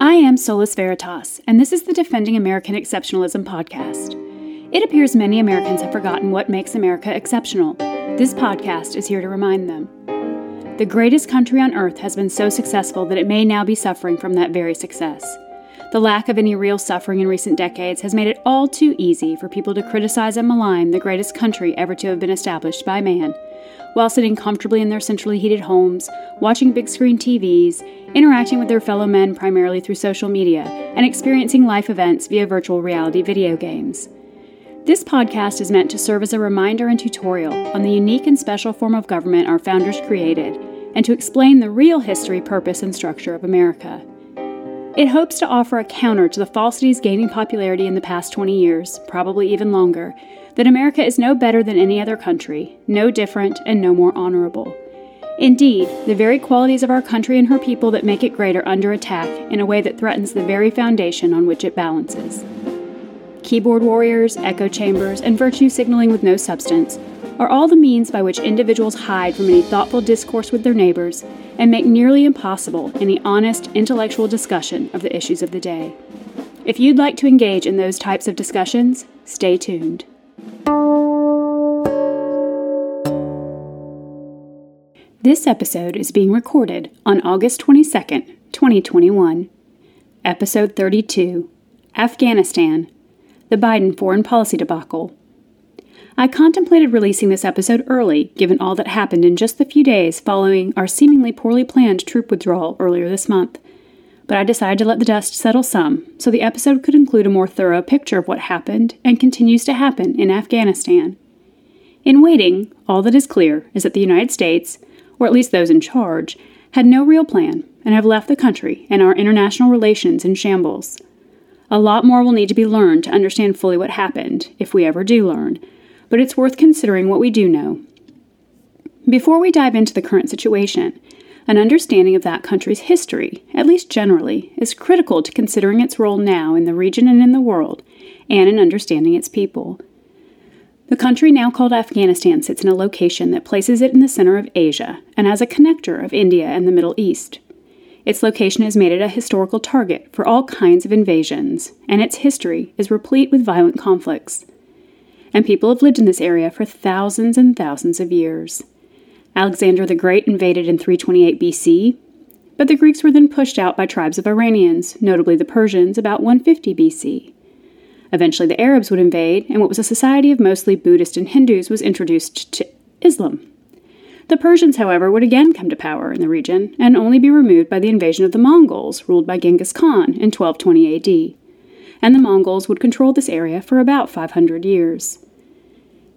I am Solus Veritas, and this is the Defending American Exceptionalism podcast. It appears many Americans have forgotten what makes America exceptional. This podcast is here to remind them. The greatest country on earth has been so successful that it may now be suffering from that very success. The lack of any real suffering in recent decades has made it all too easy for people to criticize and malign the greatest country ever to have been established by man, while sitting comfortably in their centrally heated homes, watching big screen TVs, interacting with their fellow men primarily through social media, and experiencing life events via virtual reality video games. This podcast is meant to serve as a reminder and tutorial on the unique and special form of government our founders created, and to explain the real history, purpose, and structure of America. It hopes to offer a counter to the falsities gaining popularity in the past 20 years, probably even longer, that America is no better than any other country, no different, and no more honorable. Indeed, the very qualities of our country and her people that make it great are under attack in a way that threatens the very foundation on which it balances. Keyboard warriors, echo chambers, and virtue signaling with no substance are all the means by which individuals hide from any thoughtful discourse with their neighbors and make nearly impossible any honest intellectual discussion of the issues of the day. If you'd like to engage in those types of discussions, stay tuned. This episode is being recorded on August 22nd, 2021. Episode 32 Afghanistan The Biden Foreign Policy Debacle. I contemplated releasing this episode early, given all that happened in just the few days following our seemingly poorly planned troop withdrawal earlier this month. But I decided to let the dust settle some, so the episode could include a more thorough picture of what happened and continues to happen in Afghanistan. In waiting, all that is clear is that the United States, or at least those in charge, had no real plan and have left the country and our international relations in shambles. A lot more will need to be learned to understand fully what happened, if we ever do learn, but it's worth considering what we do know. Before we dive into the current situation, an understanding of that country's history, at least generally, is critical to considering its role now in the region and in the world, and in understanding its people. The country now called Afghanistan sits in a location that places it in the center of Asia and as a connector of India and the Middle East. Its location has made it a historical target for all kinds of invasions, and its history is replete with violent conflicts and people have lived in this area for thousands and thousands of years. Alexander the Great invaded in 328 BC, but the Greeks were then pushed out by tribes of Iranians, notably the Persians, about 150 BC. Eventually, the Arabs would invade, and what was a society of mostly Buddhists and Hindus was introduced to Islam. The Persians, however, would again come to power in the region and only be removed by the invasion of the Mongols, ruled by Genghis Khan in 1220 AD. And the Mongols would control this area for about 500 years.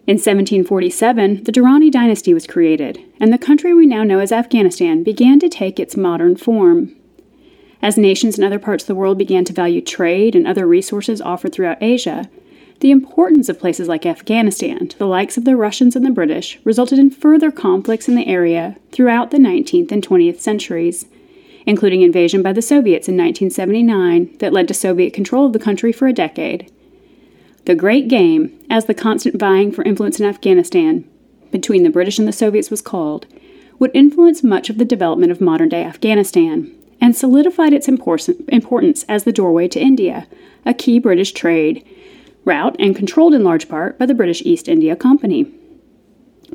In 1747, the Durrani dynasty was created, and the country we now know as Afghanistan began to take its modern form. As nations in other parts of the world began to value trade and other resources offered throughout Asia, the importance of places like Afghanistan to the likes of the Russians and the British resulted in further conflicts in the area throughout the 19th and 20th centuries, including invasion by the Soviets in 1979 that led to Soviet control of the country for a decade the Great Game, as the constant vying for influence in Afghanistan between the British and the Soviets was called, would influence much of the development of modern day Afghanistan and solidified its importance as the doorway to India, a key British trade route and controlled in large part by the British East India Company.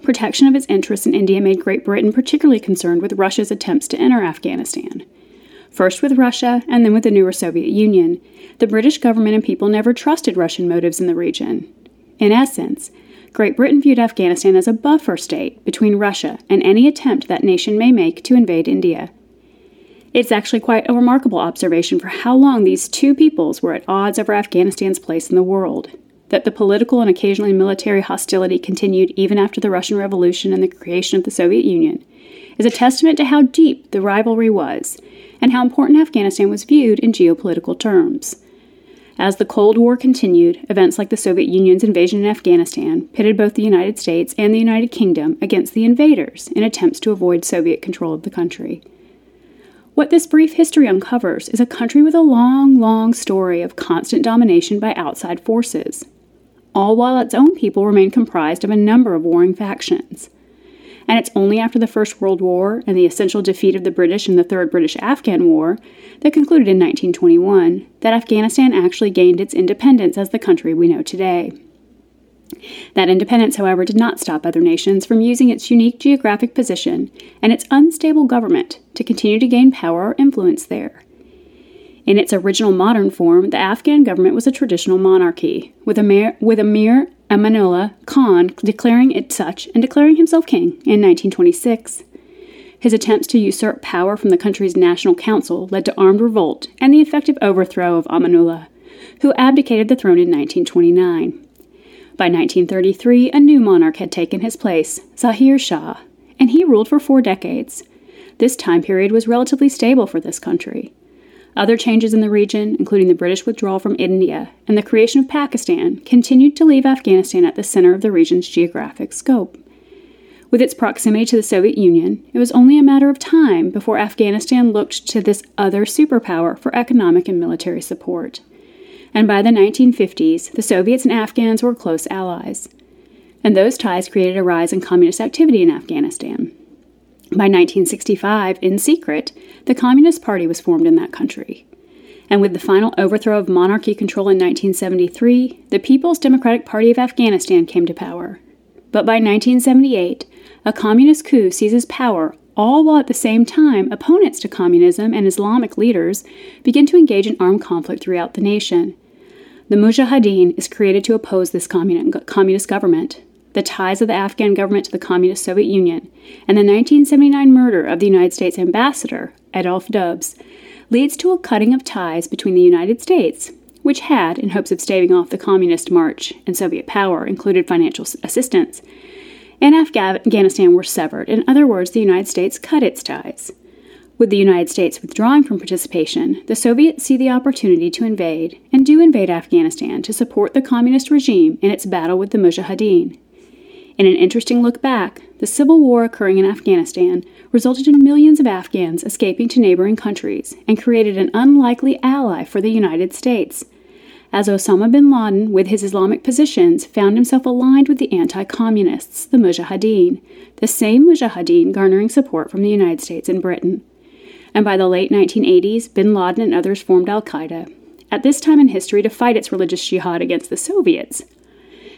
Protection of its interests in India made Great Britain particularly concerned with Russia's attempts to enter Afghanistan first with Russia and then with the newer Soviet Union, the British government and people never trusted Russian motives in the region. In essence, Great Britain viewed Afghanistan as a buffer state between Russia and any attempt that nation may make to invade India. It's actually quite a remarkable observation for how long these two peoples were at odds over Afghanistan's place in the world. That the political and occasionally military hostility continued even after the Russian Revolution and the creation of the Soviet Union is a testament to how deep the rivalry was and how important Afghanistan was viewed in geopolitical terms. As the Cold War continued, events like the Soviet Union's invasion in Afghanistan pitted both the United States and the United Kingdom against the invaders in attempts to avoid Soviet control of the country. What this brief history uncovers is a country with a long, long story of constant domination by outside forces, all while its own people remain comprised of a number of warring factions. And it's only after the First World War and the essential defeat of the British in the Third British Afghan War, that concluded in 1921, that Afghanistan actually gained its independence as the country we know today. That independence, however, did not stop other nations from using its unique geographic position and its unstable government to continue to gain power or influence there. In its original modern form, the Afghan government was a traditional monarchy, with, Amir, with Amir Amanullah Khan declaring it such and declaring himself king in 1926. His attempts to usurp power from the country's national council led to armed revolt and the effective overthrow of Amanullah, who abdicated the throne in 1929. By 1933, a new monarch had taken his place, Zahir Shah, and he ruled for four decades. This time period was relatively stable for this country. Other changes in the region, including the British withdrawal from India and the creation of Pakistan, continued to leave Afghanistan at the center of the region's geographic scope. With its proximity to the Soviet Union, it was only a matter of time before Afghanistan looked to this other superpower for economic and military support. And by the 1950s, the Soviets and Afghans were close allies. And those ties created a rise in communist activity in Afghanistan. By 1965, in secret, the Communist Party was formed in that country. And with the final overthrow of monarchy control in 1973, the People's Democratic Party of Afghanistan came to power. But by 1978, a communist coup seizes power, all while at the same time opponents to communism and Islamic leaders begin to engage in armed conflict throughout the nation. The Mujahideen is created to oppose this communist government, the ties of the Afghan government to the Communist Soviet Union, and the 1979 murder of the United States ambassador, Adolph Dubs, leads to a cutting of ties between the United States, which had, in hopes of staving off the Communist march and Soviet power, included financial assistance, and Afghanistan were severed. In other words, the United States cut its ties. With the United States withdrawing from participation, the Soviets see the opportunity to invade, and do invade Afghanistan to support the communist regime in its battle with the Mujahideen. In an interesting look back, the civil war occurring in Afghanistan resulted in millions of Afghans escaping to neighboring countries and created an unlikely ally for the United States. As Osama bin Laden, with his Islamic positions, found himself aligned with the anti communists, the Mujahideen, the same Mujahideen garnering support from the United States and Britain. And by the late 1980s, bin Laden and others formed Al Qaeda, at this time in history to fight its religious jihad against the Soviets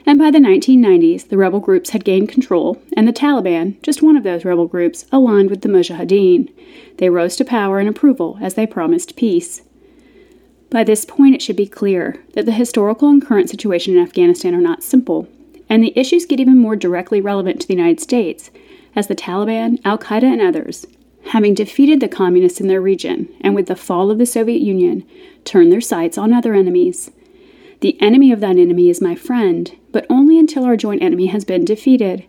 and by the 1990s, the rebel groups had gained control, and the Taliban, just one of those rebel groups, aligned with the Mujahideen. They rose to power and approval as they promised peace. By this point, it should be clear that the historical and current situation in Afghanistan are not simple, and the issues get even more directly relevant to the United States, as the Taliban, Al Qaeda, and others, having defeated the communists in their region and with the fall of the Soviet Union, turn their sights on other enemies. The enemy of that enemy is my friend, but only until our joint enemy has been defeated.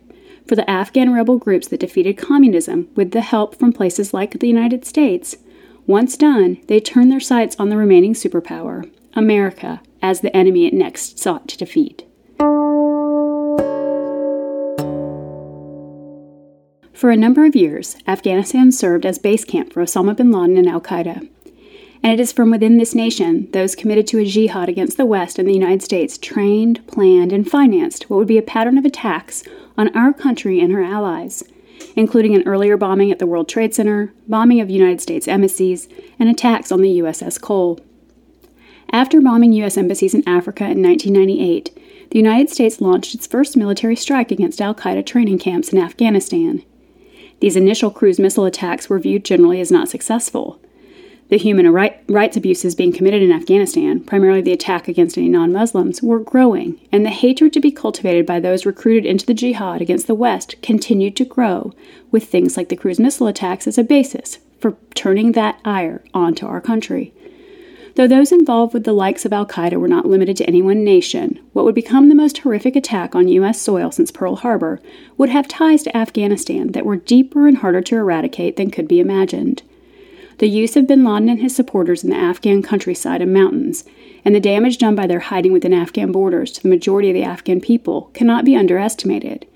For the Afghan rebel groups that defeated communism with the help from places like the United States, once done, they turned their sights on the remaining superpower, America, as the enemy it next sought to defeat. For a number of years, Afghanistan served as base camp for Osama bin Laden and Al Qaeda and it is from within this nation those committed to a jihad against the West and the United States trained, planned, and financed what would be a pattern of attacks on our country and her allies, including an earlier bombing at the World Trade Center, bombing of United States embassies, and attacks on the USS Cole. After bombing U.S. embassies in Africa in 1998, the United States launched its first military strike against Al Qaeda training camps in Afghanistan. These initial cruise missile attacks were viewed generally as not successful, the human right, rights abuses being committed in Afghanistan, primarily the attack against any non Muslims, were growing, and the hatred to be cultivated by those recruited into the jihad against the West continued to grow, with things like the cruise missile attacks as a basis for turning that ire onto our country. Though those involved with the likes of Al Qaeda were not limited to any one nation, what would become the most horrific attack on U.S. soil since Pearl Harbor would have ties to Afghanistan that were deeper and harder to eradicate than could be imagined the use of bin Laden and his supporters in the Afghan countryside and mountains, and the damage done by their hiding within Afghan borders to the majority of the Afghan people cannot be underestimated.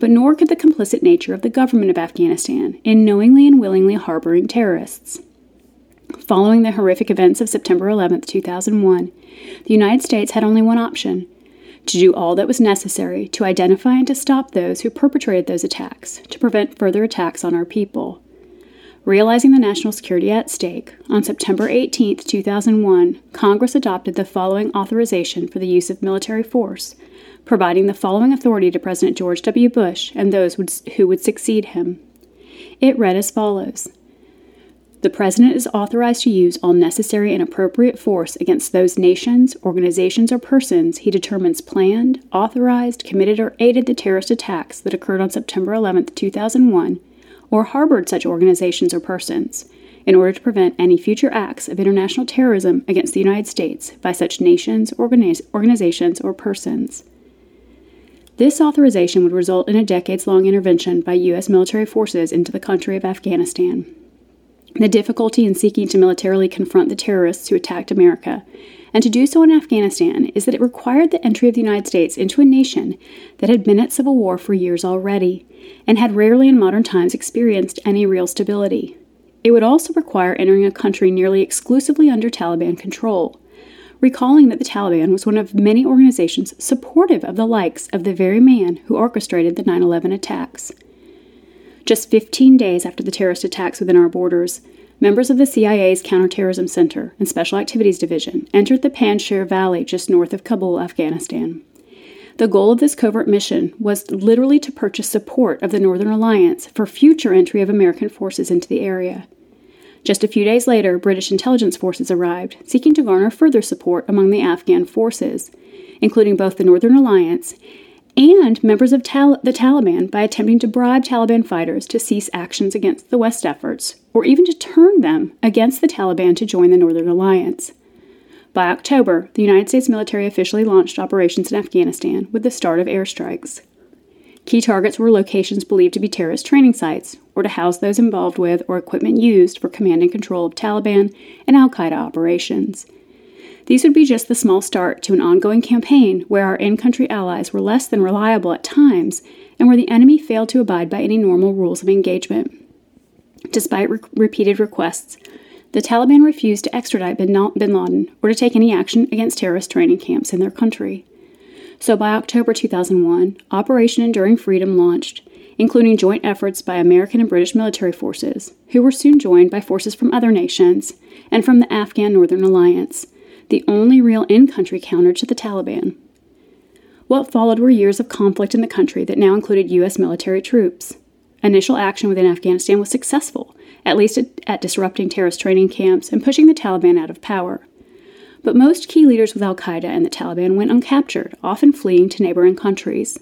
But nor could the complicit nature of the government of Afghanistan in knowingly and willingly harboring terrorists. Following the horrific events of September 11, 2001, the United States had only one option to do all that was necessary to identify and to stop those who perpetrated those attacks, to prevent further attacks on our people. Realizing the national security at stake, on September 18, 2001, Congress adopted the following authorization for the use of military force, providing the following authority to President George W. Bush and those who would succeed him. It read as follows The President is authorized to use all necessary and appropriate force against those nations, organizations, or persons he determines planned, authorized, committed, or aided the terrorist attacks that occurred on September 11, 2001 or harbored such organizations or persons in order to prevent any future acts of international terrorism against the United States by such nations, organiz- organizations, or persons. This authorization would result in a decades long intervention by U.S. military forces into the country of Afghanistan. The difficulty in seeking to militarily confront the terrorists who attacked America and to do so in Afghanistan is that it required the entry of the United States into a nation that had been at civil war for years already and had rarely in modern times experienced any real stability. It would also require entering a country nearly exclusively under Taliban control, recalling that the Taliban was one of many organizations supportive of the likes of the very man who orchestrated the 9 11 attacks. Just 15 days after the terrorist attacks within our borders, members of the CIA's Counterterrorism Center and Special Activities Division entered the Panjshir Valley just north of Kabul, Afghanistan. The goal of this covert mission was literally to purchase support of the Northern Alliance for future entry of American forces into the area. Just a few days later, British intelligence forces arrived, seeking to garner further support among the Afghan forces, including both the Northern Alliance and members of Tal- the Taliban by attempting to bribe Taliban fighters to cease actions against the West efforts, or even to turn them against the Taliban to join the Northern Alliance. By October, the United States military officially launched operations in Afghanistan with the start of airstrikes. Key targets were locations believed to be terrorist training sites, or to house those involved with or equipment used for command and control of Taliban and Al Qaeda operations. These would be just the small start to an ongoing campaign where our in country allies were less than reliable at times and where the enemy failed to abide by any normal rules of engagement. Despite re- repeated requests, the Taliban refused to extradite bin Laden or to take any action against terrorist training camps in their country. So by October 2001, Operation Enduring Freedom launched, including joint efforts by American and British military forces, who were soon joined by forces from other nations and from the Afghan Northern Alliance the only real in country counter to the Taliban. What followed were years of conflict in the country that now included U.S. military troops. Initial action within Afghanistan was successful, at least at, at, disrupting terrorist training camps and pushing the Taliban out of power. But most key leaders with Al Qaeda and the Taliban went uncaptured, often fleeing to neighboring countries.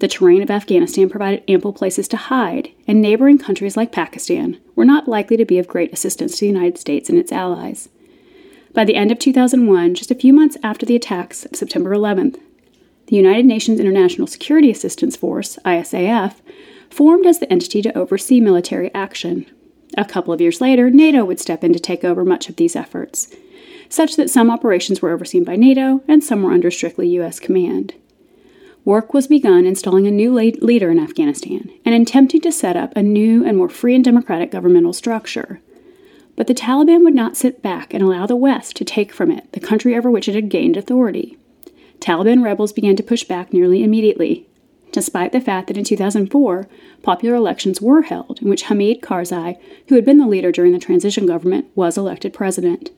The terrain of Afghanistan provided ample places to hide, and neighboring countries like Pakistan were not likely to be of great assistance to the United States and its allies. By the end of 2001, just a few months after the attacks of September 11th, the United Nations International Security Assistance Force, ISAF, formed as the entity to oversee military action. A couple of years later, NATO would step in to take over much of these efforts, such that some operations were overseen by NATO and some were under strictly U.S. command. Work was begun installing a new leader in Afghanistan and attempting to set up a new and more free and democratic governmental structure. But the Taliban would not sit back and allow the West to take from it the country over which it had gained authority. Taliban rebels began to push back nearly immediately, despite the fact that in 2004, popular elections were held in which Hamid Karzai, who had been the leader during the transition government, was elected president.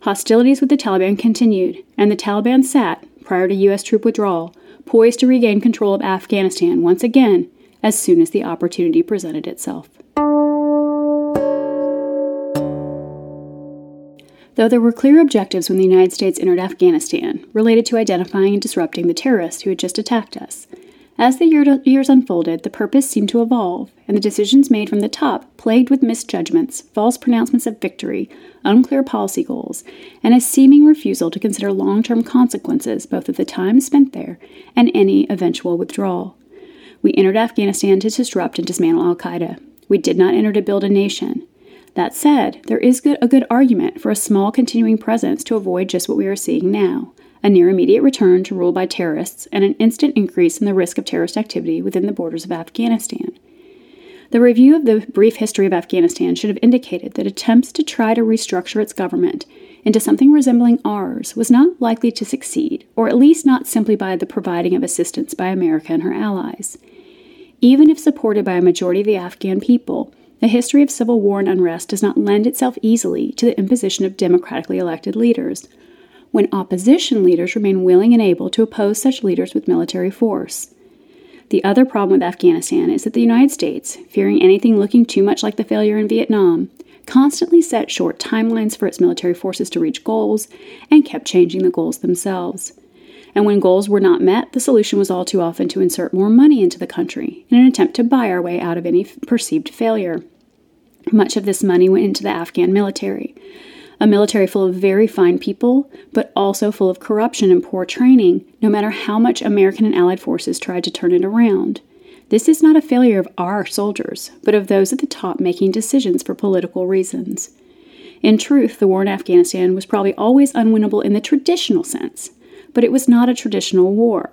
Hostilities with the Taliban continued, and the Taliban sat, prior to U.S. troop withdrawal, poised to regain control of Afghanistan once again as soon as the opportunity presented itself. Though there were clear objectives when the United States entered Afghanistan related to identifying and disrupting the terrorists who had just attacked us. As the year years unfolded, the purpose seemed to evolve, and the decisions made from the top, plagued with misjudgments, false pronouncements of victory, unclear policy goals, and a seeming refusal to consider long term consequences both of the time spent there and any eventual withdrawal. We entered Afghanistan to disrupt and dismantle Al Qaeda. We did not enter to build a nation. That said, there is good, a good argument for a small continuing presence to avoid just what we are seeing now a near immediate return to rule by terrorists and an instant increase in the risk of terrorist activity within the borders of Afghanistan. The review of the brief history of Afghanistan should have indicated that attempts to try to restructure its government into something resembling ours was not likely to succeed, or at least not simply by the providing of assistance by America and her allies. Even if supported by a majority of the Afghan people, the history of civil war and unrest does not lend itself easily to the imposition of democratically elected leaders, when opposition leaders remain willing and able to oppose such leaders with military force. The other problem with Afghanistan is that the United States, fearing anything looking too much like the failure in Vietnam, constantly set short timelines for its military forces to reach goals and kept changing the goals themselves. And when goals were not met, the solution was all too often to insert more money into the country in an attempt to buy our way out of any perceived failure. Much of this money went into the Afghan military, a military full of very fine people, but also full of corruption and poor training, no matter how much American and Allied forces tried to turn it around. This is not a failure of our soldiers, but of those at the top making decisions for political reasons. In truth, the war in Afghanistan was probably always unwinnable in the traditional sense, but it was not a traditional war.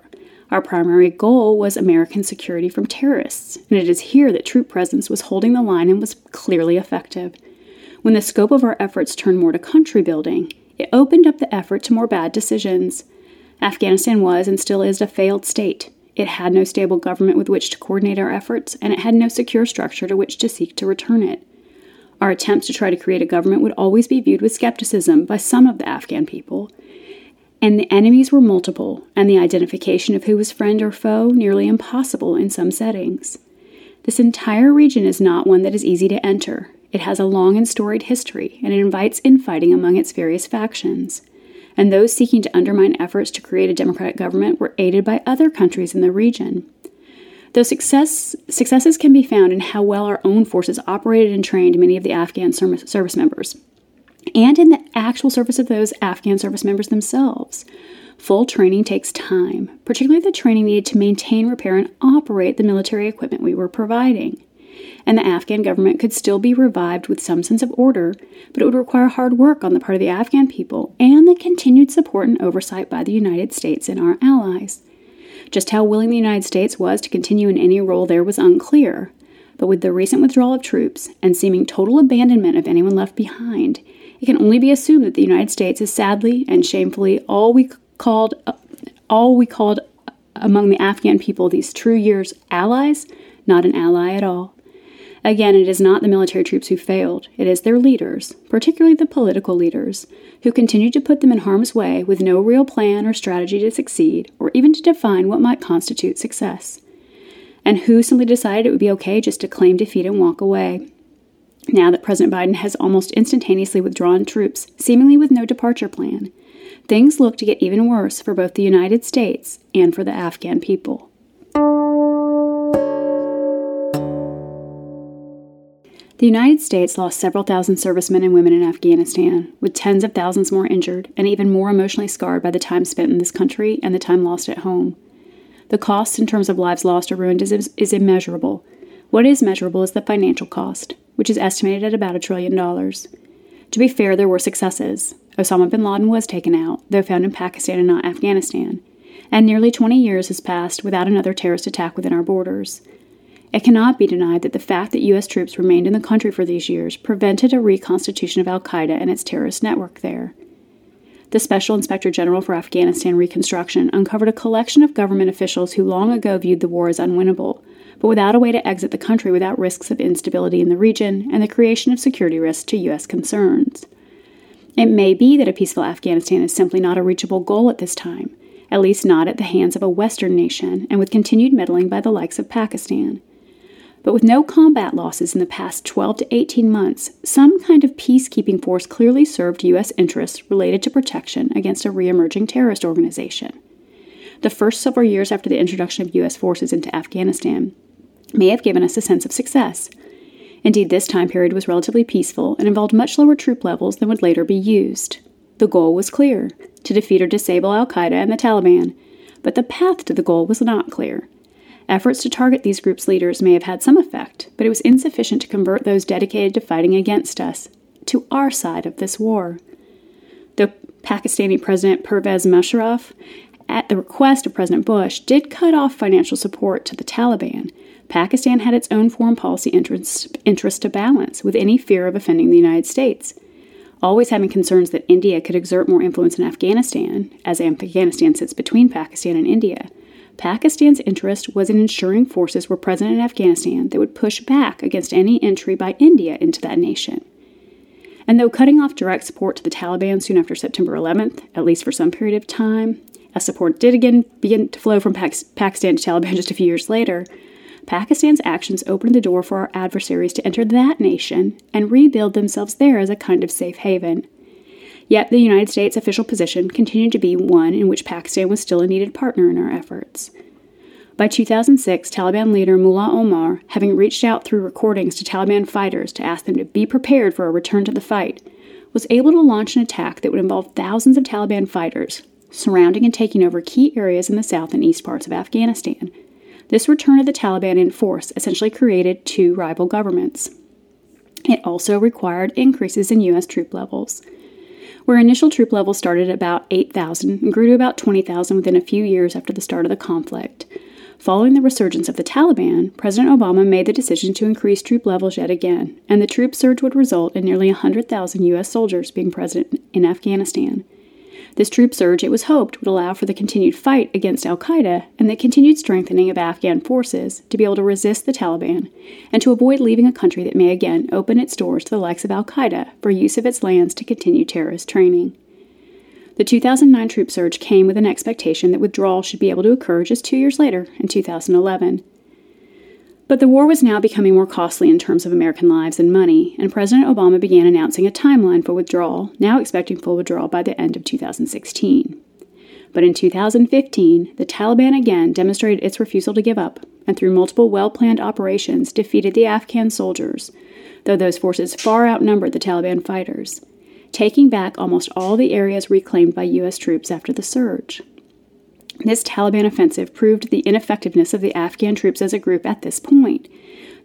Our primary goal was American security from terrorists, and it is here that troop presence was holding the line and was clearly effective. When the scope of our efforts turned more to country building, it opened up the effort to more bad decisions. Afghanistan was and still is a failed state, it had no stable government with which to coordinate our efforts, and it had no secure structure to which to seek to return it. Our attempts to try to create a government would always be viewed with skepticism by some of the Afghan people, and the enemies were multiple, and the identification of who was friend or foe nearly impossible in some settings. This entire region is not one that is easy to enter. It has a long and storied history, and it invites infighting among its various factions and those seeking to undermine efforts to create a democratic government were aided by other countries in the region. Though success, successes can be found in how well our own forces operated and trained many of the Afghan service members, and in the actual service of those Afghan service members themselves. Full training takes time, particularly the training needed to maintain, repair, and operate the military equipment we were providing and the Afghan government could still be revived with some sense of order, but it would require hard work on the part of the Afghan people and the continued support and oversight by the United States and our allies. Just how willing the United States was to continue in any role there was unclear, but with the recent withdrawal of troops and seeming total abandonment of anyone left behind, it can only be assumed that the United States is sadly and shamefully all we called all we called among the Afghan people these true years allies, not an ally at all. Again, it is not the military troops who failed, it is their leaders, particularly the political leaders, who continued to put them in harm's way with no real plan or strategy to succeed, or even to define what might constitute success. And who simply decided it would be okay just to claim defeat and walk away. Now that President Biden has almost instantaneously withdrawn troops, seemingly with no departure plan, things look to get even worse for both the United States and for the Afghan people. The United States lost several thousand servicemen and women in Afghanistan, with tens of thousands more injured and even more emotionally scarred by the time spent in this country and the time lost at home. The cost in terms of lives lost or ruined is, is immeasurable. What is measurable is the financial cost, which is estimated at about a trillion dollars. To be fair, there were successes. Osama bin Laden was taken out, though found in Pakistan and not Afghanistan, and nearly 20 years has passed without another terrorist attack within our borders. It cannot be denied that the fact that U.S. troops remained in the country for these years prevented a reconstitution of Al Qaeda and its terrorist network there. The Special Inspector General for Afghanistan Reconstruction uncovered a collection of government officials who long ago viewed the war as unwinnable, but without a way to exit the country without risks of instability in the region and the creation of security risks to U.S. concerns. It may be that a peaceful Afghanistan is simply not a reachable goal at this time, at least not at the hands of a Western nation and with continued meddling by the likes of Pakistan. But with no combat losses in the past 12 to 18 months, some kind of peacekeeping force clearly served U.S. interests related to protection against a re emerging terrorist organization. The first several years after the introduction of U.S. forces into Afghanistan may have given us a sense of success. Indeed, this time period was relatively peaceful and involved much lower troop levels than would later be used. The goal was clear to defeat or disable Al Qaeda and the Taliban, but the path to the goal was not clear. Efforts to target these groups' leaders may have had some effect, but it was insufficient to convert those dedicated to fighting against us to our side of this war. The Pakistani President Pervez Musharraf, at the request of President Bush, did cut off financial support to the Taliban. Pakistan had its own foreign policy interests, interests to balance with any fear of offending the United States. always having concerns that India could exert more influence in Afghanistan, as Afghanistan sits between Pakistan and India. Pakistan's interest was in ensuring forces were present in Afghanistan that would push back against any entry by India into that nation. And though cutting off direct support to the Taliban soon after September 11th, at least for some period of time, as support did again begin to flow from Pakistan to Taliban just a few years later, Pakistan's actions opened the door for our adversaries to enter that nation and rebuild themselves there as a kind of safe haven. Yet the United States' official position continued to be one in which Pakistan was still a needed partner in our efforts. By 2006, Taliban leader Mullah Omar, having reached out through recordings to Taliban fighters to ask them to be prepared for a return to the fight, was able to launch an attack that would involve thousands of Taliban fighters, surrounding and taking over key areas in the south and east parts of Afghanistan. This return of the Taliban in force essentially created two rival governments. It also required increases in U.S. troop levels. Where initial troop levels started at about 8,000 and grew to about 20,000 within a few years after the start of the conflict. Following the resurgence of the Taliban, President Obama made the decision to increase troop levels yet again, and the troop surge would result in nearly 100,000 U.S. soldiers being present in Afghanistan. This troop surge, it was hoped, would allow for the continued fight against Al Qaeda and the continued strengthening of Afghan forces to be able to resist the Taliban and to avoid leaving a country that may again open its doors to the likes of Al Qaeda for use of its lands to continue terrorist training. The 2009 troop surge came with an expectation that withdrawal should be able to occur just two years later, in 2011. But the war was now becoming more costly in terms of American lives and money, and President Obama began announcing a timeline for withdrawal, now expecting full withdrawal by the end of 2016. But in 2015, the Taliban again demonstrated its refusal to give up, and through multiple well planned operations defeated the Afghan soldiers, though those forces far outnumbered the Taliban fighters, taking back almost all the areas reclaimed by U.S. troops after the surge. This Taliban offensive proved the ineffectiveness of the Afghan troops as a group at this point.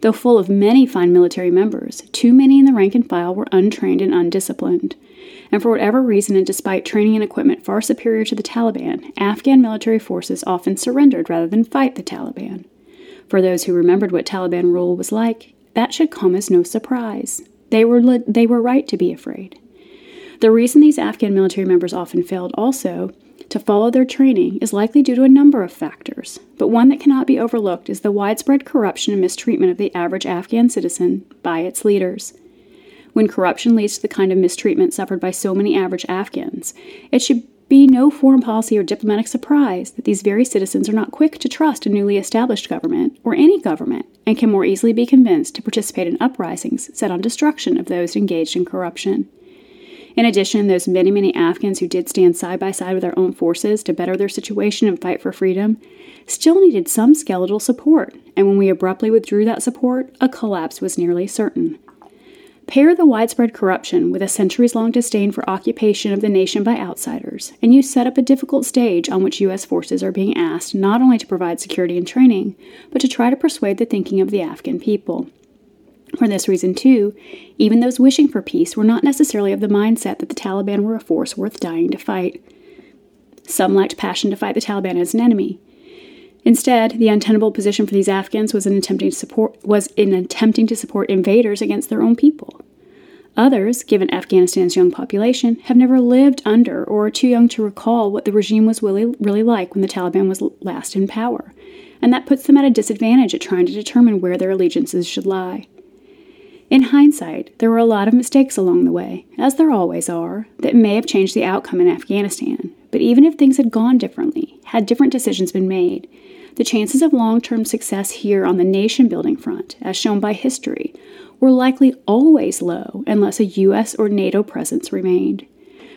Though full of many fine military members, too many in the rank and file were untrained and undisciplined. And for whatever reason, and despite training and equipment far superior to the Taliban, Afghan military forces often surrendered rather than fight the Taliban. For those who remembered what Taliban rule was like, that should come as no surprise. They were, li- they were right to be afraid. The reason these Afghan military members often failed also to follow their training is likely due to a number of factors, but one that cannot be overlooked is the widespread corruption and mistreatment of the average Afghan citizen by its leaders. When corruption leads to the kind of mistreatment suffered by so many average Afghans, it should be no foreign policy or diplomatic surprise that these very citizens are not quick to trust a newly established government or any government and can more easily be convinced to participate in uprisings set on destruction of those engaged in corruption. In addition, those many, many Afghans who did stand side by side with our own forces to better their situation and fight for freedom still needed some skeletal support, and when we abruptly withdrew that support, a collapse was nearly certain. Pair the widespread corruption with a centuries long disdain for occupation of the nation by outsiders, and you set up a difficult stage on which U.S. forces are being asked not only to provide security and training, but to try to persuade the thinking of the Afghan people. For this reason, too, even those wishing for peace were not necessarily of the mindset that the Taliban were a force worth dying to fight. Some lacked passion to fight the Taliban as an enemy. Instead, the untenable position for these Afghans was in attempting to support was in attempting to support invaders against their own people. Others, given Afghanistan's young population, have never lived under or are too young to recall what the regime was really, really like when the Taliban was last in power, and that puts them at a disadvantage at trying to determine where their allegiances should lie. In hindsight, there were a lot of mistakes along the way, as there always are, that may have changed the outcome in Afghanistan. But even if things had gone differently, had different decisions been made, the chances of long term success here on the nation building front, as shown by history, were likely always low unless a U.S. or NATO presence remained.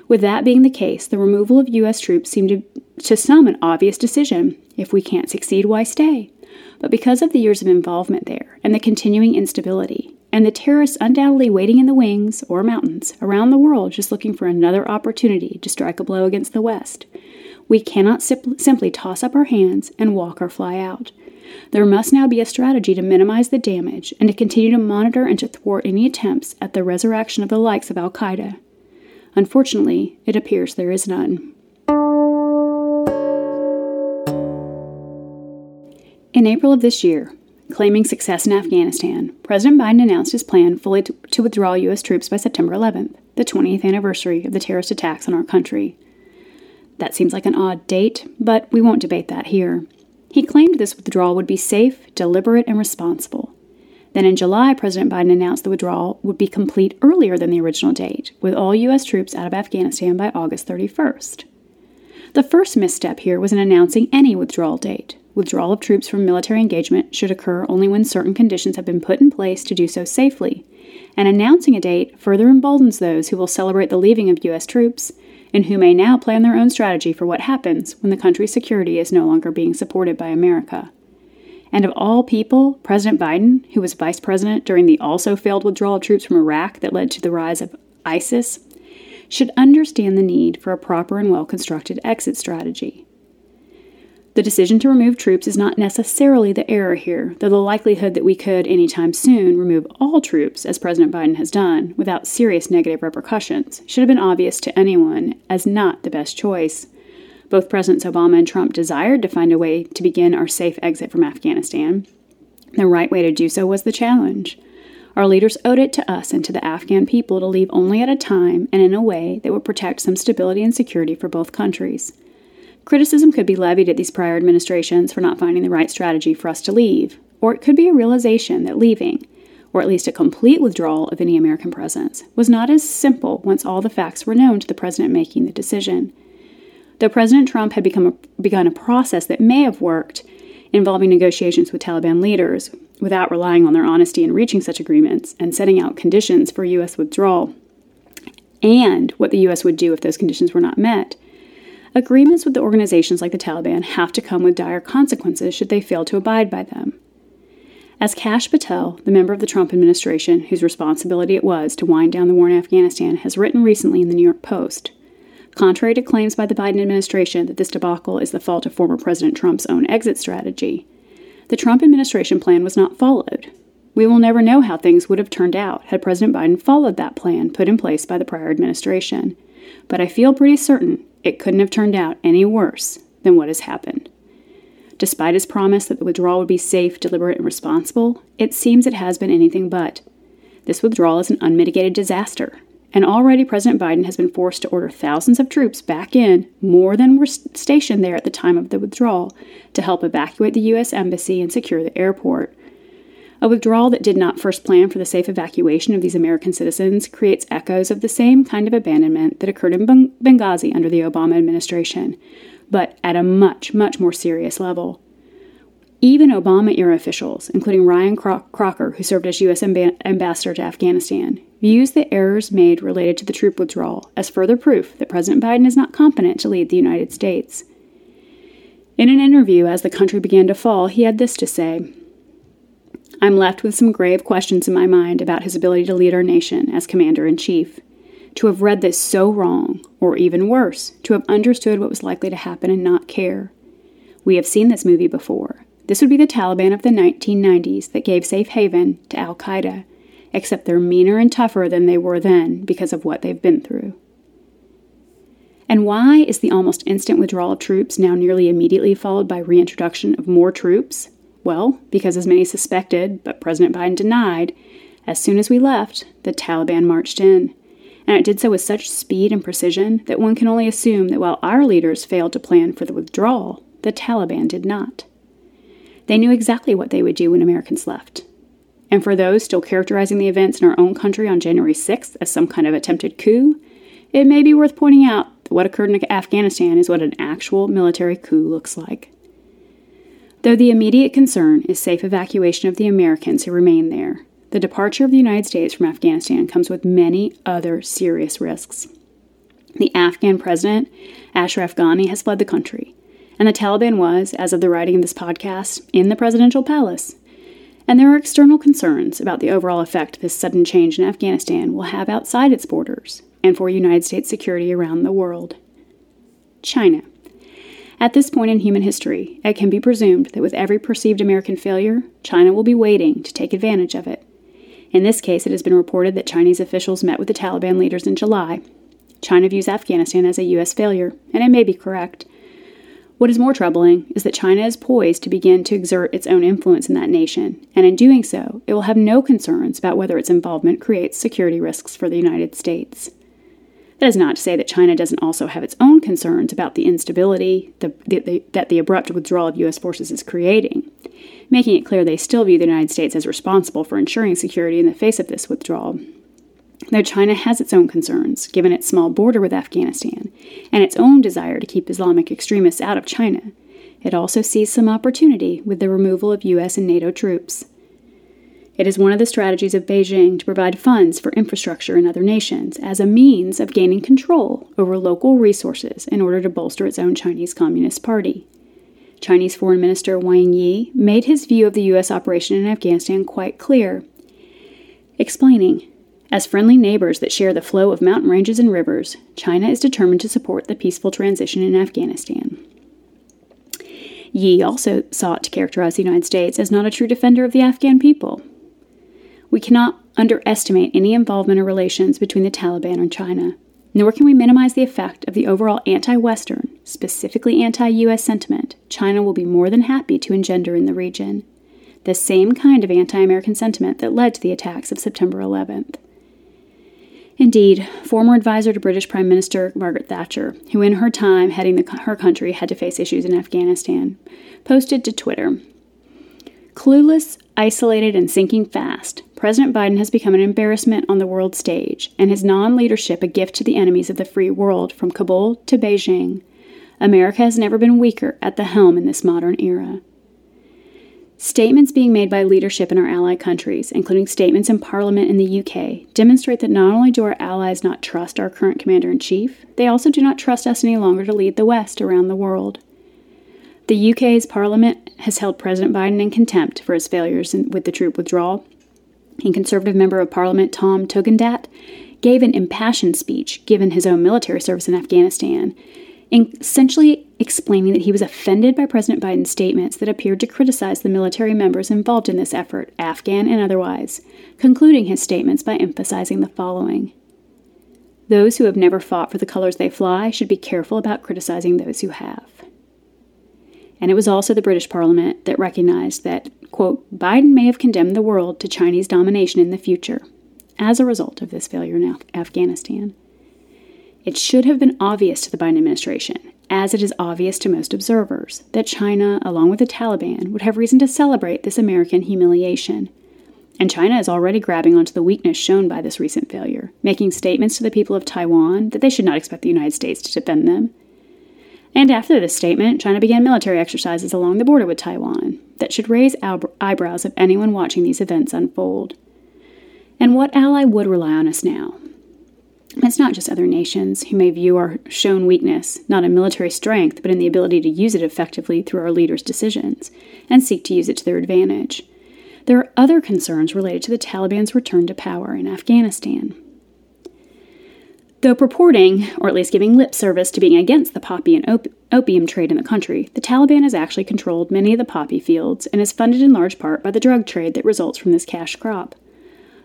With that being the case, the removal of U.S. troops seemed to, to some an obvious decision. If we can't succeed, why stay? But because of the years of involvement there and the continuing instability, and the terrorists undoubtedly waiting in the wings or mountains around the world just looking for another opportunity to strike a blow against the West. We cannot simply toss up our hands and walk or fly out. There must now be a strategy to minimize the damage and to continue to monitor and to thwart any attempts at the resurrection of the likes of Al Qaeda. Unfortunately, it appears there is none. In April of this year, Claiming success in Afghanistan, President Biden announced his plan fully to, to withdraw U.S. troops by September 11th. the 20th anniversary of the terrorist attacks on our country. That seems like an odd date, but we won't debate that here. He claimed this withdrawal would be safe, deliberate, and responsible. Then in July, President Biden announced the withdrawal would be complete earlier than the original date, with all U.S. troops out of Afghanistan by August 31st. The first misstep here was in announcing any withdrawal date. Withdrawal of troops from military engagement should occur only when certain conditions have been put in place to do so safely, and announcing a date further emboldens those who will celebrate the leaving of U.S. troops and who may now plan their own strategy for what happens when the country's security is no longer being supported by America. And of all people, President Biden, who was vice president during the also failed withdrawal of troops from Iraq that led to the rise of ISIS, should understand the need for a proper and well constructed exit strategy. The decision to remove troops is not necessarily the error here, though the likelihood that we could, anytime soon, remove all troops, as President Biden has done, without serious negative repercussions, should have been obvious to anyone as not the best choice. Both Presidents Obama and Trump desired to find a way to begin our safe exit from Afghanistan. The right way to do so was the challenge. Our leaders owed it to us and to the Afghan people to leave only at a time and in a way that would protect some stability and security for both countries. Criticism could be levied at these prior administrations for not finding the right strategy for us to leave, or it could be a realization that leaving, or at least a complete withdrawal of any American presence, was not as simple once all the facts were known to the president making the decision. Though President Trump had become a, begun a process that may have worked involving negotiations with Taliban leaders without relying on their honesty in reaching such agreements and setting out conditions for U.S. withdrawal and what the U.S. would do if those conditions were not met, agreements with the organizations like the Taliban have to come with dire consequences should they fail to abide by them. As Kash Patel, the member of the Trump administration whose responsibility it was to wind down the war in Afghanistan, has written recently in the New York Post, Contrary to claims by the Biden administration that this debacle is the fault of former President Trump's own exit strategy, the Trump administration plan was not followed. We will never know how things would have turned out had President Biden followed that plan put in place by the prior administration, but I feel pretty certain it couldn't have turned out any worse than what has happened. Despite his promise that the withdrawal would be safe, deliberate, and responsible, it seems it has been anything but. This withdrawal is an unmitigated disaster, and already President Biden has been forced to order thousands of troops back in, more than were stationed there at the time of the withdrawal, to help evacuate the U.S. Embassy and secure the airport. A withdrawal that did not first plan for the safe evacuation of these American citizens creates echoes of the same kind of abandonment that occurred in Benghazi under the Obama administration, but at a much, much more serious level. Even Obama era officials, including Ryan Crocker, who served as U.S. ambassador to Afghanistan, views the errors made related to the troop withdrawal as further proof that President Biden is not competent to lead the United States. In an interview as the country began to fall, he had this to say I'm left with some grave questions in my mind about his ability to lead our nation as Commander in Chief. To have read this so wrong, or even worse, to have understood what was likely to happen and not care. We have seen this movie before. This would be the Taliban of the 1990s that gave safe haven to Al Qaeda, except they're meaner and tougher than they were then because of what they've been through. And why is the almost instant withdrawal of troops now nearly immediately followed by reintroduction of more troops? Well, because as many suspected, but President Biden denied, as soon as we left, the Taliban marched in. And it did so with such speed and precision that one can only assume that while our leaders failed to plan for the withdrawal, the Taliban did not. They knew exactly what they would do when Americans left. And for those still characterizing the events in our own country on January 6th as some kind of attempted coup, it may be worth pointing out that what occurred in Afghanistan is what an actual military coup looks like. Though the immediate concern is safe evacuation of the Americans who remain there, the departure of the United States from Afghanistan comes with many other serious risks. The Afghan president, Ashraf Ghani, has fled the country, and the Taliban was, as of the writing of this podcast, in the presidential palace. And there are external concerns about the overall effect this sudden change in Afghanistan will have outside its borders and for United States security around the world. China. At this point in human history, it can be presumed that with every perceived American failure, China will be waiting to take advantage of it. In this case, it has been reported that Chinese officials met with the Taliban leaders in July. China views Afghanistan as a U.S. failure, and it may be correct. What is more troubling is that China is poised to begin to exert its own influence in that nation, and in doing so, it will have no concerns about whether its involvement creates security risks for the United States. That is not to say that China doesn't also have its own concerns about the instability the, the, the, that the abrupt withdrawal of U.S. forces is creating, making it clear they still view the United States as responsible for ensuring security in the face of this withdrawal. Though China has its own concerns, given its small border with Afghanistan, and its own desire to keep Islamic extremists out of China, it also sees some opportunity with the removal of U.S. and NATO troops. It is one of the strategies of Beijing to provide funds for infrastructure in other nations as a means of gaining control over local resources in order to bolster its own Chinese Communist Party. Chinese Foreign Minister Wang Yi made his view of the U.S. operation in Afghanistan quite clear, explaining As friendly neighbors that share the flow of mountain ranges and rivers, China is determined to support the peaceful transition in Afghanistan. Yi also sought to characterize the United States as not a true defender of the Afghan people. We cannot underestimate any involvement or relations between the Taliban and China, nor can we minimize the effect of the overall anti Western, specifically anti US sentiment China will be more than happy to engender in the region. The same kind of anti American sentiment that led to the attacks of September 11th. Indeed, former advisor to British Prime Minister Margaret Thatcher, who in her time heading the, her country had to face issues in Afghanistan, posted to Twitter Clueless, isolated, and sinking fast, President Biden has become an embarrassment on the world stage, and his non leadership a gift to the enemies of the free world from Kabul to Beijing. America has never been weaker at the helm in this modern era. Statements being made by leadership in our allied countries, including statements in Parliament in the UK, demonstrate that not only do our allies not trust our current commander in chief, they also do not trust us any longer to lead the West around the world. The UK's Parliament has held President Biden in contempt for his failures with the troop withdrawal. And Conservative Member of Parliament Tom Tugendhat gave an impassioned speech given his own military service in Afghanistan essentially explaining that he was offended by President Biden's statements that appeared to criticize the military members involved in this effort, Afghan and otherwise, concluding his statements by emphasizing the following Those who have never fought for the colors they fly should be careful about criticizing those who have. And it was also the British Parliament that recognized that, quote, Biden may have condemned the world to Chinese domination in the future as a result of this failure in Af- Afghanistan. It should have been obvious to the Biden administration, as it is obvious to most observers, that China, along with the Taliban, would have reason to celebrate this American humiliation. And China is already grabbing onto the weakness shown by this recent failure, making statements to the people of Taiwan that they should not expect the United States to defend them. And after this statement, China began military exercises along the border with Taiwan that should raise eyebrows of anyone watching these events unfold. And what ally would rely on us now? It's not just other nations who may view our shown weakness not in military strength, but in the ability to use it effectively through our leaders' decisions, and seek to use it to their advantage. There are other concerns related to the Taliban's return to power in Afghanistan. Though purporting, or at least giving lip service to being against the poppy and op- opium trade in the country, the Taliban has actually controlled many of the poppy fields and is funded in large part by the drug trade that results from this cash crop.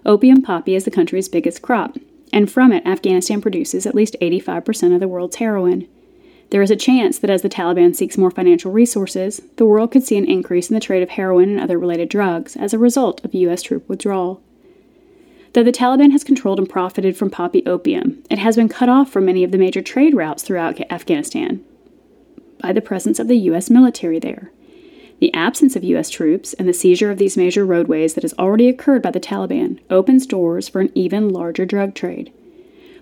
Opium poppy is the country's biggest crop, and from it, Afghanistan produces at least 85% of the world's heroin. There is a chance that as the Taliban seeks more financial resources, the world could see an increase in the trade of heroin and other related drugs as a result of U.S. troop withdrawal. Though the Taliban has controlled and profited from poppy opium, it has been cut off from many of the major trade routes throughout Afghanistan by the presence of the U.S. military there. The absence of U.S. troops and the seizure of these major roadways that has already occurred by the Taliban opens doors for an even larger drug trade.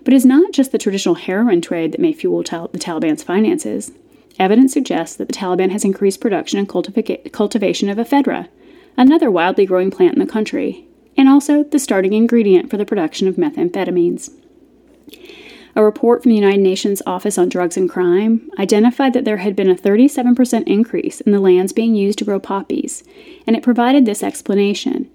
But it is not just the traditional heroin trade that may fuel the Taliban's finances. Evidence suggests that the Taliban has increased production and cultiva- cultivation of ephedra, another wildly growing plant in the country, and also the starting ingredient for the production of methamphetamines. A report from the United Nations Office on Drugs and Crime identified that there had been a 37% increase in the lands being used to grow poppies, and it provided this explanation.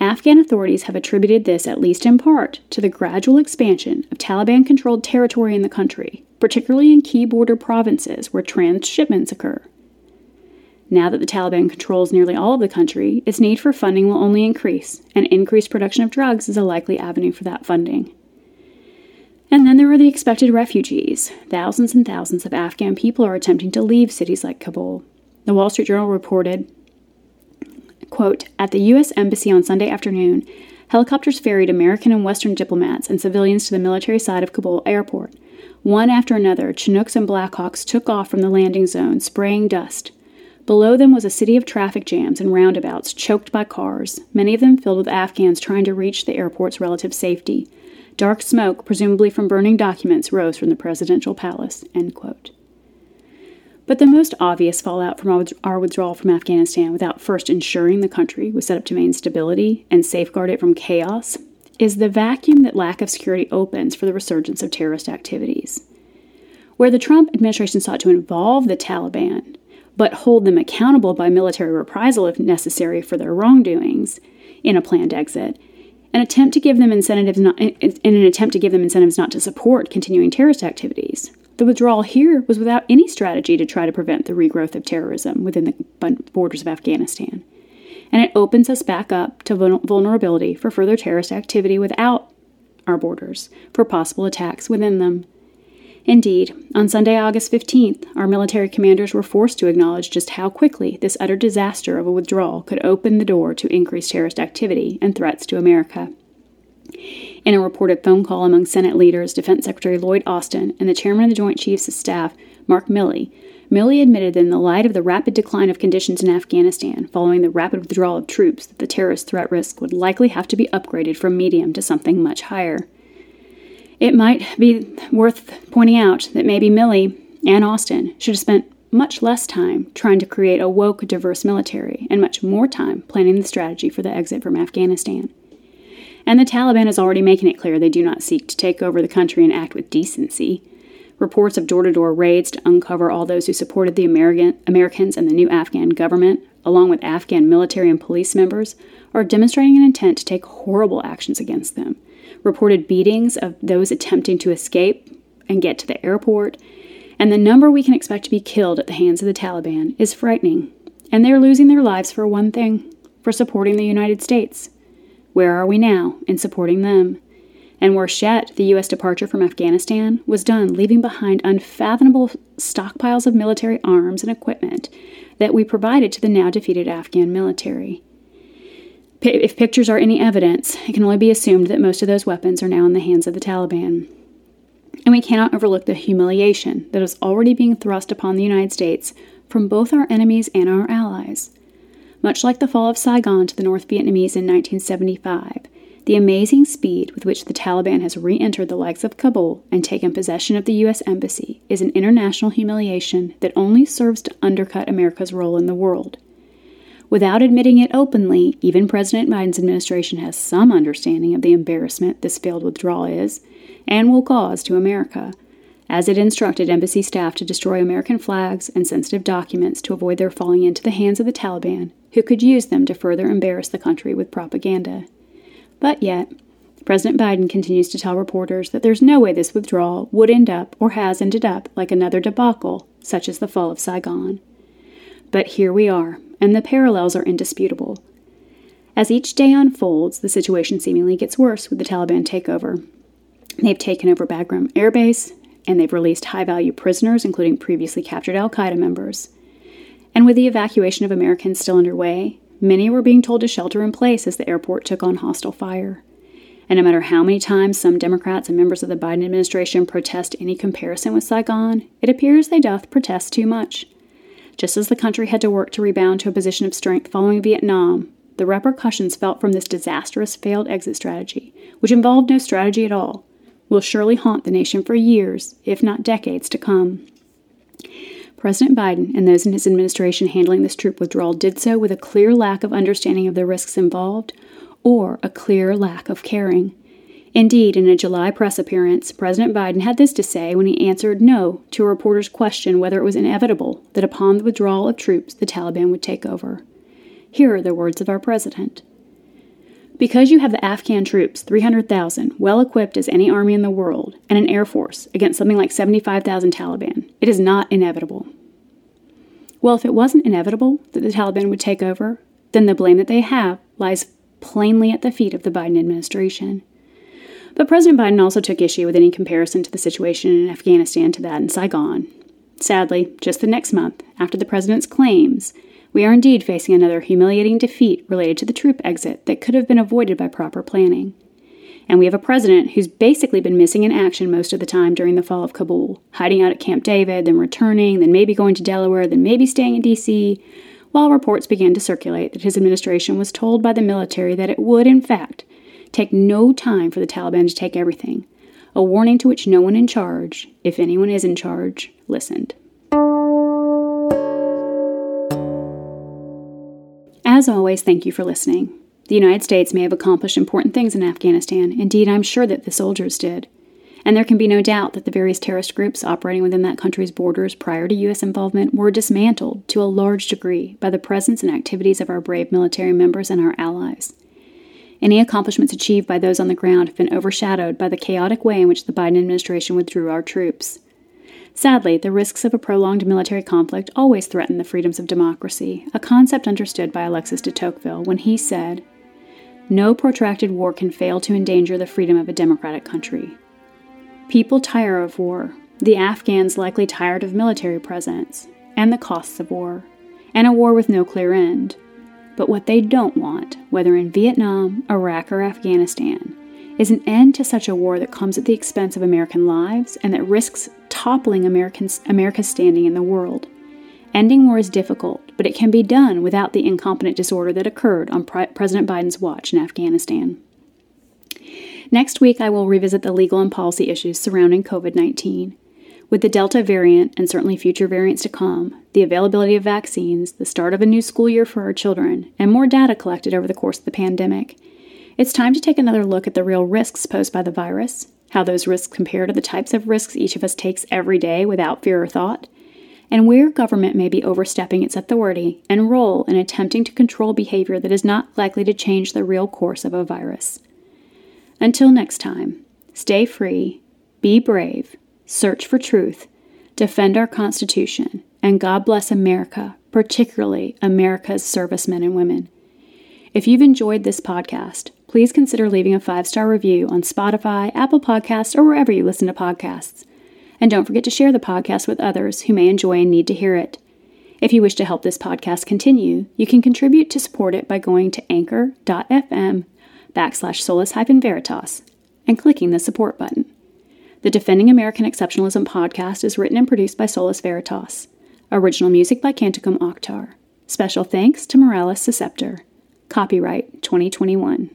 Afghan authorities have attributed this, at least in part, to the gradual expansion of Taliban controlled territory in the country, particularly in key border provinces where transshipments occur. Now that the Taliban controls nearly all of the country, its need for funding will only increase, and increased production of drugs is a likely avenue for that funding. And then there are the expected refugees. Thousands and thousands of Afghan people are attempting to leave cities like Kabul. The Wall Street Journal reported, quote, At the U.S. Embassy on Sunday afternoon, helicopters ferried American and Western diplomats and civilians to the military side of Kabul airport. One after another, Chinooks and Blackhawks took off from the landing zone, spraying dust. Below them was a city of traffic jams and roundabouts choked by cars, many of them filled with Afghans trying to reach the airport's relative safety. Dark smoke, presumably from burning documents, rose from the presidential palace. But the most obvious fallout from our withdrawal from Afghanistan without first ensuring the country was set up to maintain stability and safeguard it from chaos is the vacuum that lack of security opens for the resurgence of terrorist activities. Where the Trump administration sought to involve the Taliban, but hold them accountable by military reprisal if necessary for their wrongdoings in a planned exit, an attempt to give them incentives not, in an attempt to give them incentives not to support continuing terrorist activities. The withdrawal here was without any strategy to try to prevent the regrowth of terrorism within the borders of Afghanistan and it opens us back up to vulnerability for further terrorist activity without our borders, for possible attacks within them. Indeed, on Sunday, August 15th, our military commanders were forced to acknowledge just how quickly this utter disaster of a withdrawal could open the door to increased terrorist activity and threats to America. In a reported phone call among Senate leaders, Defense Secretary Lloyd Austin and the Chairman of the Joint Chiefs of Staff, Mark Milley, Milley admitted that in the light of the rapid decline of conditions in Afghanistan following the rapid withdrawal of troops, that the terrorist threat risk would likely have to be upgraded from medium to something much higher. It might be worth pointing out that maybe Milley and Austin should have spent much less time trying to create a woke, diverse military and much more time planning the strategy for the exit from Afghanistan. And the Taliban is already making it clear they do not seek to take over the country and act with decency. Reports of door to door raids to uncover all those who supported the American, Americans and the new Afghan government, along with Afghan military and police members, are demonstrating an intent to take horrible actions against them. Reported beatings of those attempting to escape and get to the airport, and the number we can expect to be killed at the hands of the Taliban is frightening. And they're losing their lives for one thing for supporting the United States. Where are we now in supporting them? And worse yet, the U.S. departure from Afghanistan was done leaving behind unfathomable stockpiles of military arms and equipment that we provided to the now defeated Afghan military. If pictures are any evidence, it can only be assumed that most of those weapons are now in the hands of the Taliban. And we cannot overlook the humiliation that is already being thrust upon the United States from both our enemies and our allies. Much like the fall of Saigon to the North Vietnamese in 1975, the amazing speed with which the Taliban has re entered the likes of Kabul and taken possession of the U.S. Embassy is an international humiliation that only serves to undercut America's role in the world. Without admitting it openly, even President Biden's administration has some understanding of the embarrassment this failed withdrawal is and will cause to America, as it instructed embassy staff to destroy American flags and sensitive documents to avoid their falling into the hands of the Taliban, who could use them to further embarrass the country with propaganda. But yet, President Biden continues to tell reporters that there's no way this withdrawal would end up or has ended up like another debacle, such as the fall of Saigon. But here we are, and the parallels are indisputable. As each day unfolds, the situation seemingly gets worse with the Taliban takeover. They've taken over Bagram Air Base, and they've released high value prisoners, including previously captured Al Qaeda members. And with the evacuation of Americans still underway, Many were being told to shelter in place as the airport took on hostile fire. And no matter how many times some Democrats and members of the Biden administration protest any comparison with Saigon, it appears they doth protest too much. Just as the country had to work to rebound to a position of strength following Vietnam, the repercussions felt from this disastrous failed exit strategy, which involved no strategy at all, will surely haunt the nation for years, if not decades, to come. President Biden and those in his administration handling this troop withdrawal did so with a clear lack of understanding of the risks involved or a clear lack of caring. Indeed, in a July press appearance, President Biden had this to say when he answered no to a reporter's question whether it was inevitable that upon the withdrawal of troops the Taliban would take over. Here are the words of our president. Because you have the Afghan troops, 300,000, well equipped as any army in the world, and an air force against something like 75,000 Taliban, it is not inevitable. Well, if it wasn't inevitable that the Taliban would take over, then the blame that they have lies plainly at the feet of the Biden administration. But President Biden also took issue with any comparison to the situation in Afghanistan to that in Saigon. Sadly, just the next month, after the president's claims, We are indeed facing another humiliating defeat related to the troop exit that could have been avoided by proper planning. And we have a president who's basically been missing in action most of the time during the fall of Kabul, hiding out at Camp David, then returning, then maybe going to Delaware, then maybe staying in D.C., while reports began to circulate that his administration was told by the military that it would, in fact, take no time for the Taliban to take everything, a warning to which no one in charge, if anyone is in charge, listened. As always, thank you for listening. The United States may have accomplished important things in Afghanistan. Indeed, I'm sure that the soldiers did. And there can be no doubt that the various terrorist groups operating within that country's borders prior to U.S. involvement were dismantled to a large degree by the presence and activities of our brave military members and our allies. Any accomplishments achieved by those on the ground have been overshadowed by the chaotic way in which the Biden administration withdrew our troops. Sadly, the risks of a prolonged military conflict always threaten the freedoms of democracy, a concept understood by Alexis de Tocqueville when he said, No protracted war can fail to endanger the freedom of a democratic country. People tire of war. The Afghans likely tired of military presence, and the costs of war, and a war with no clear end. But what they don't want, whether in Vietnam, Iraq, or Afghanistan, is an end to such a war that comes at the expense of American lives and that risks toppling Americans, America's standing in the world. Ending war is difficult, but it can be done without the incompetent disorder that occurred on President Biden's watch in Afghanistan. Next week, I will revisit the legal and policy issues surrounding COVID 19. With the Delta variant and certainly future variants to come, the availability of vaccines, the start of a new school year for our children, and more data collected over the course of the pandemic, it's time to take another look at the real risks posed by the virus, how those risks compare to the types of risks each of us takes every day without fear or thought, and where government may be overstepping its authority and role in attempting to control behavior that is not likely to change the real course of a virus. Until next time, stay free, be brave, search for truth, defend our Constitution, and God bless America, particularly America's servicemen and women. If you've enjoyed this podcast, please consider leaving a five star review on Spotify, Apple Podcasts, or wherever you listen to podcasts. And don't forget to share the podcast with others who may enjoy and need to hear it. If you wish to help this podcast continue, you can contribute to support it by going to anchor.fm backslash solus veritas and clicking the support button. The Defending American Exceptionalism podcast is written and produced by Solus Veritas. Original music by Canticum Octar. Special thanks to Morales Susceptor. Copyright 2021.